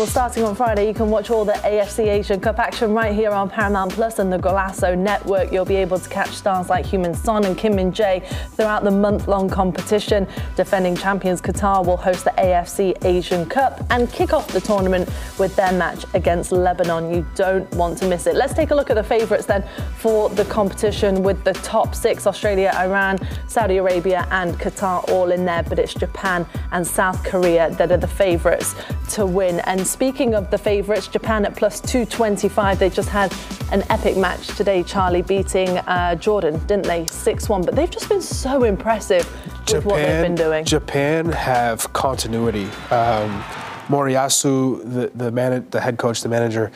Well, starting on Friday, you can watch all the AFC Asian Cup action right here on Paramount Plus and the Golazo Network. You'll be able to catch stars like Heung-min Son and Kim Min Jae throughout the month-long competition. Defending champions Qatar will host the AFC Asian Cup and kick off the tournament with their match against Lebanon. You don't want to miss it. Let's take a look at the favourites then for the competition with the top six: Australia, Iran, Saudi Arabia, and Qatar all in there. But it's Japan and South Korea that are the favourites to win. And speaking of the favourites, Japan at plus 225. They just had an epic match today, Charlie, beating uh, Jordan, didn't they? 6 1. But they've just been so impressive with Japan, what they've been doing. Japan have continuity. Um, Moriyasu, the the, man, the head coach, the manager,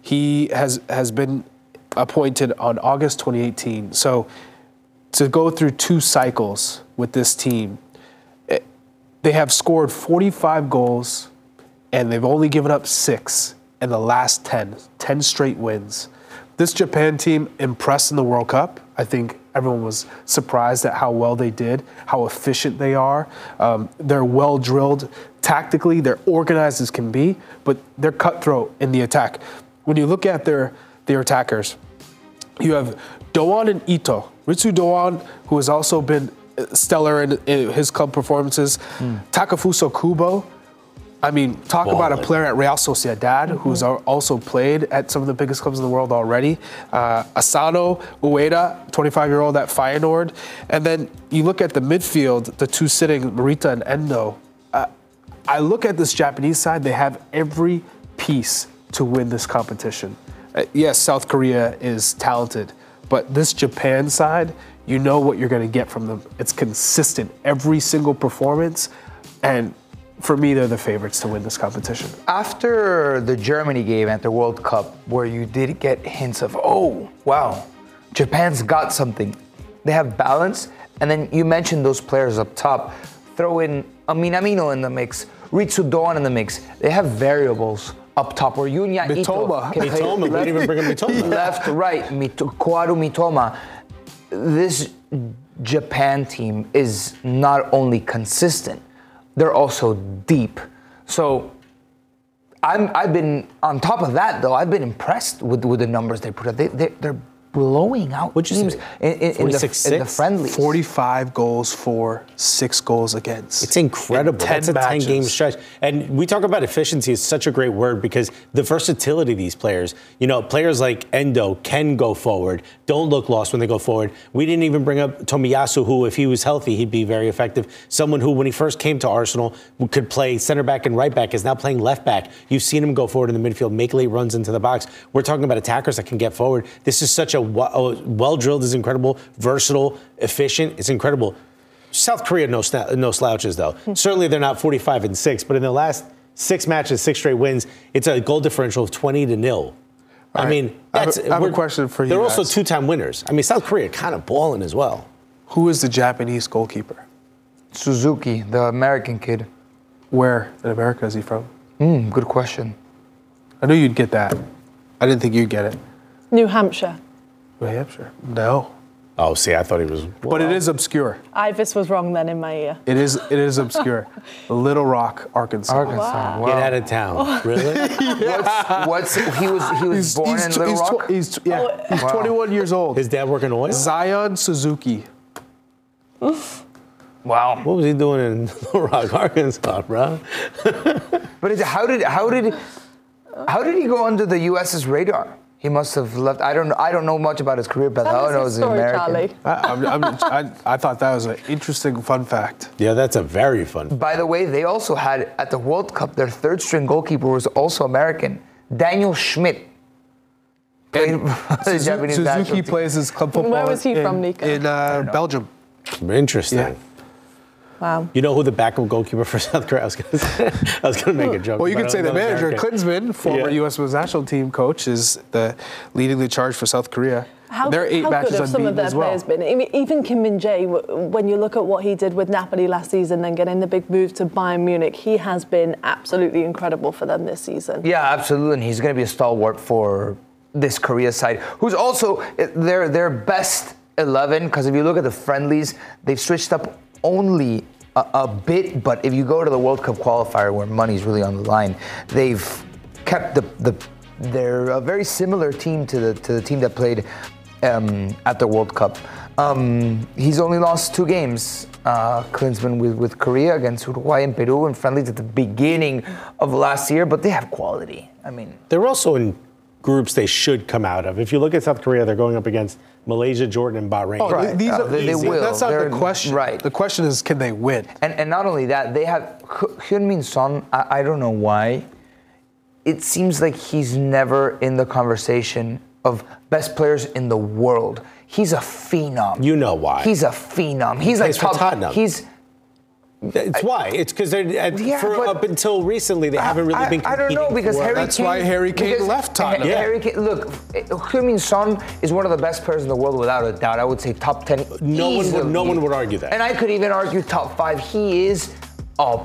he has has been appointed on August 2018. So to go through two cycles with this team, it, they have scored 45 goals and they've only given up six in the last 10, 10 straight wins. This Japan team impressed in the World Cup. I think everyone was surprised at how well they did, how efficient they are. Um, they're well drilled tactically, they're organized as can be, but they're cutthroat in the attack. When you look at their, their attackers, you have Doan and Ito. Ritsu Doan, who has also been stellar in, in his club performances. Mm. Takefusa Kubo, I mean, talk about a player at Real Sociedad mm-hmm. who's also played at some of the biggest clubs in the world already. Uh, Asano Ueda, 25 year old at Feyenoord. And then you look at the midfield, the two sitting, Morita and Endo. Uh, I look at this Japanese side, they have every piece to win this competition. Uh, yes, South Korea is talented, but this Japan side, you know what you're going to get from them. It's consistent every single performance. And for me, they're the favorites to win this competition. After the Germany game at the World Cup, where you did get hints of, oh, wow, Japan's got something. They have balance. And then you mentioned those players up top. Throw in a Minamino in the mix, Ritsu Doan in the mix. They have variables up top where Yunya Mitoma. Ito Mitoma, we didn't even bring in Mitoma. Left, right, Mito, Kaoru Mitoma. This Japan team is not only consistent, they're also deep. So I'm, I've been on top of that though. I've been impressed with, with the numbers they put up. They, they, they're blowing out What'd you teams in, in, in, the, 46, in the friendlies. 45 goals for, six goals against. It's incredible. In 10 That's a 10 game stretch. And we talk about efficiency is such a great word because the versatility of these players, you know, players like Endo can go forward, don't look lost when they go forward. We didn't even bring up Tomiyasu, who, if he was healthy, he'd be very effective. Someone who, when he first came to Arsenal, could play center back and right back, is now playing left back. You've seen him go forward in the midfield, make late runs into the box. We're talking about attackers that can get forward. This is such a well drilled, is incredible, versatile, efficient. It's incredible. South Korea, no, sna- no slouches, though. Certainly they're not 45 and 6, but in the last six matches, six straight wins, it's a goal differential of 20 to nil. I right. mean, I have that's, a- I have a we're- question for you They're also two time winners. I mean, South Korea kind of balling as well. Who is the Japanese goalkeeper? Suzuki, the American kid. Where in America is he from? Hmm, good question. I knew you'd get that. I didn't think you'd get it. New Hampshire. New Hampshire. No. Oh, see, I thought he was. But it is obscure. Ivis was wrong then in my ear. It is it is obscure. Little Rock, Arkansas. Arkansas. Wow. Get out of town. Really? What's he was he was born in tw- Little he's Rock. tw- he's tw- yeah, oh, he's Wow. 21 years old. His dad working oil? Zion Suzuki. wow. What was he doing in Little Rock, Arkansas, bro? But it's, how did how did how did he go under the U.S.'s radar? He must have left. I don't. I don't know much about his career, but Tell all I know us is his story, American. Charlie. I, I'm, I'm, I, I thought that was an interesting fun fact. Yeah, that's a very fun. By the way, they also had at the World Cup their third string goalkeeper was also American, Daniel Schmidt. Played And for Suzu- Japanese Suzuki plays his club football. Where was he in, from, Nico? In uh, Belgium. Interesting. Yeah. Wow. You know who the backup goalkeeper for South Korea? I was gonna I was gonna make a joke. Well, you but could say the manager, American. Klinsmann, former Yeah. U.S. women's national team coach, is the leading the charge for South Korea. How, They're eight how matches good have some of unbeaten their as well. players been? I mean, even Kim Min Jae, when you look at what he did with Napoli last season, then getting the big move to Bayern Munich, he has been absolutely incredible for them this season. Yeah, absolutely. And he's going to be a stalwart for this Korea side, who's also eh, their their best 11. Because if you look at the friendlies, they've switched up only a, a bit. But if you go to the World Cup qualifier, where money's really on the line, they've kept the the. They're a very similar team to the to the team that played um, at the World Cup. Um, he's only lost two games, uh, with, with Korea against Uruguay and Peru in friendlies at the beginning of last year, but they have quality. I mean, They're also in groups they should come out of. If you look at South Korea, they're going up against Malaysia, Jordan, and Bahrain. Oh, Right. these Uh, are, they- they easy. will. That's not They're- the question. right. The question is, can they win? and, and not only that, they have Heung-min Son. I, I don't know why. It seems like he's never in the conversation of best players in the world. He's a phenom. You know why. He's a phenom. He's like plays for top. Tottenham. He's It's why. It's because they're Yeah, for but- up until recently they haven't really I, been. Competing. I don't know competing because for- Harry That's Kane. why Harry Kane left Tottenham. Yeah. Harry Kane, look, Heung-Min Son is one of the best players in the world without a doubt. I would say top ten. No one would- no one would argue that. And I could even argue top five. He is a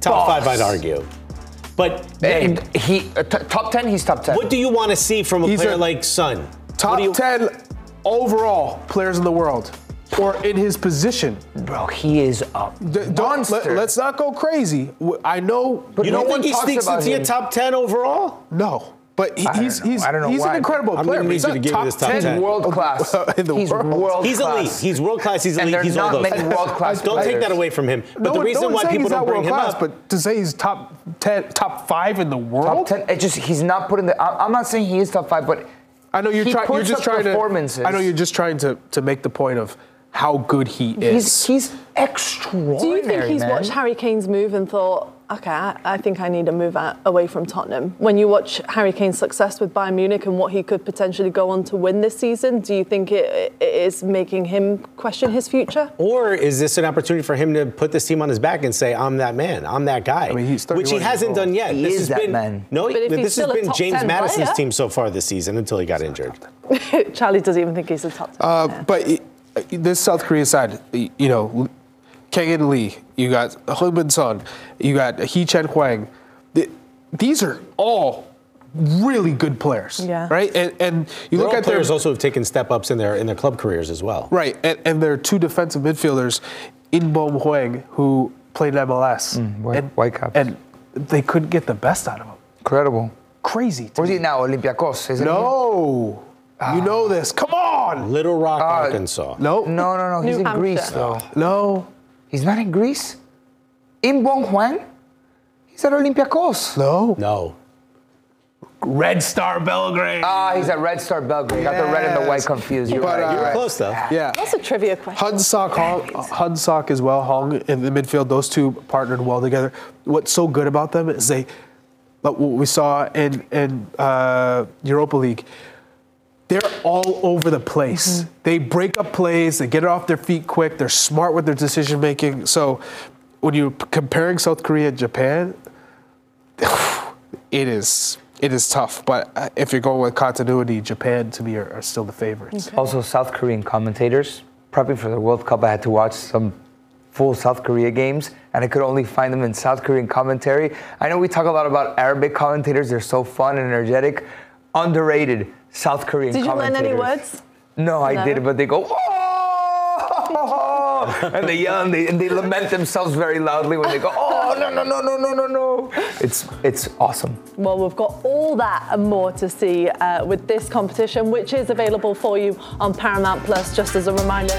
top five. I'd argue. But And he uh, t- top ten. He's top ten. what do you want to see from a He's player a like Son? Top you- 10 overall players in the world or in his position. Bro, he is a D- Don't, monster. let, us not go crazy. I know, But You no don't one think he sneaks about into your top ten overall? no. But he, I don't he's know. he's I don't know he's why. an incredible I'm player. need he's you to give me top this top 10 10. world class. in the he's world. world He's elite. He's world class. He's elite. there's He's all not those. many world-class Don't take that away from him. But No the one- no reason why people don't bring him class, up. but to say he's top ten, top five in the Top world. ten. It just he's not putting the. I- I'm not saying he is top five, but I know you're he trying. You're just up trying to. I know you're just trying to to make the point of how good he is. He's he's extraordinary. Do you think he's man. watched Harry Kane's move and thought, okay, I, I think I need to move out, away from Tottenham? When you watch Harry Kane's success with Bayern Munich and what he could potentially go on to win this season, do you think it, it is making him question his future? Or is this an opportunity for him to put this team on his back and say, "I'm that man. I'm that guy," mean, he's which he hasn't done yet. He this is has that been, man. No, But if he's this still has been James Maddison's player- team so far this season until he got injured. Charlie doesn't even think he's a top 10 Uh, player. but it- this South Korea side, you know, Kang Lee, you got Heung-min Son, you got Hee-chan Hwang. These are all really good players, Yeah. right? And, and you They're look all at their players also have taken step ups in their in their club careers as well. right, and, and their two defensive midfielders, In-beom Hwang, who played in MLS, mm, White- and, Whitecaps. and they couldn't get the best out of him. incredible. Crazy. to Where's he now? Olympiacos. Isn't No, you know this. Come on. Little Rock, Uh, Arkansas. No. No, no, no. He's New in Hampshire. Greece though. no, He's not in Greece. In-beom Hwang. He's at Olympiacos. no. No. Red Star Belgrade. Ah, he's at Red Star Belgrade. Got the red and the white Yes. confused. You're But, right. uh, you're You're right. close though. yeah. That's a trivia question. Hunsok, Hong, Hunsok as well, Hong in the midfield. Those two partnered well together. What's so good about them is they, like what we saw in in uh, Europa League. They're all over the place. They break up plays. They get it off their feet quick. They're smart with their decision making. So, when you're comparing South Korea and Japan, it is it is tough. But uh, if you're going with continuity, Japan to me are, are still the favorites. Also, South Korean commentators. Prepping for the World Cup, I had to watch some full South Korea games, and I could only find them in South Korean commentary. I know we talk a lot about Arabic commentators, they're so fun and energetic. Underrated. South Korean. Did you learn any words? No, I No. did, but they go. Oh! and they yell and they, and they lament themselves very loudly when they go, oh no no no no no no no! It's it's awesome. Well, we've got all that and more to see uh, with this competition, which is available for you on Paramount Plus, just as a reminder.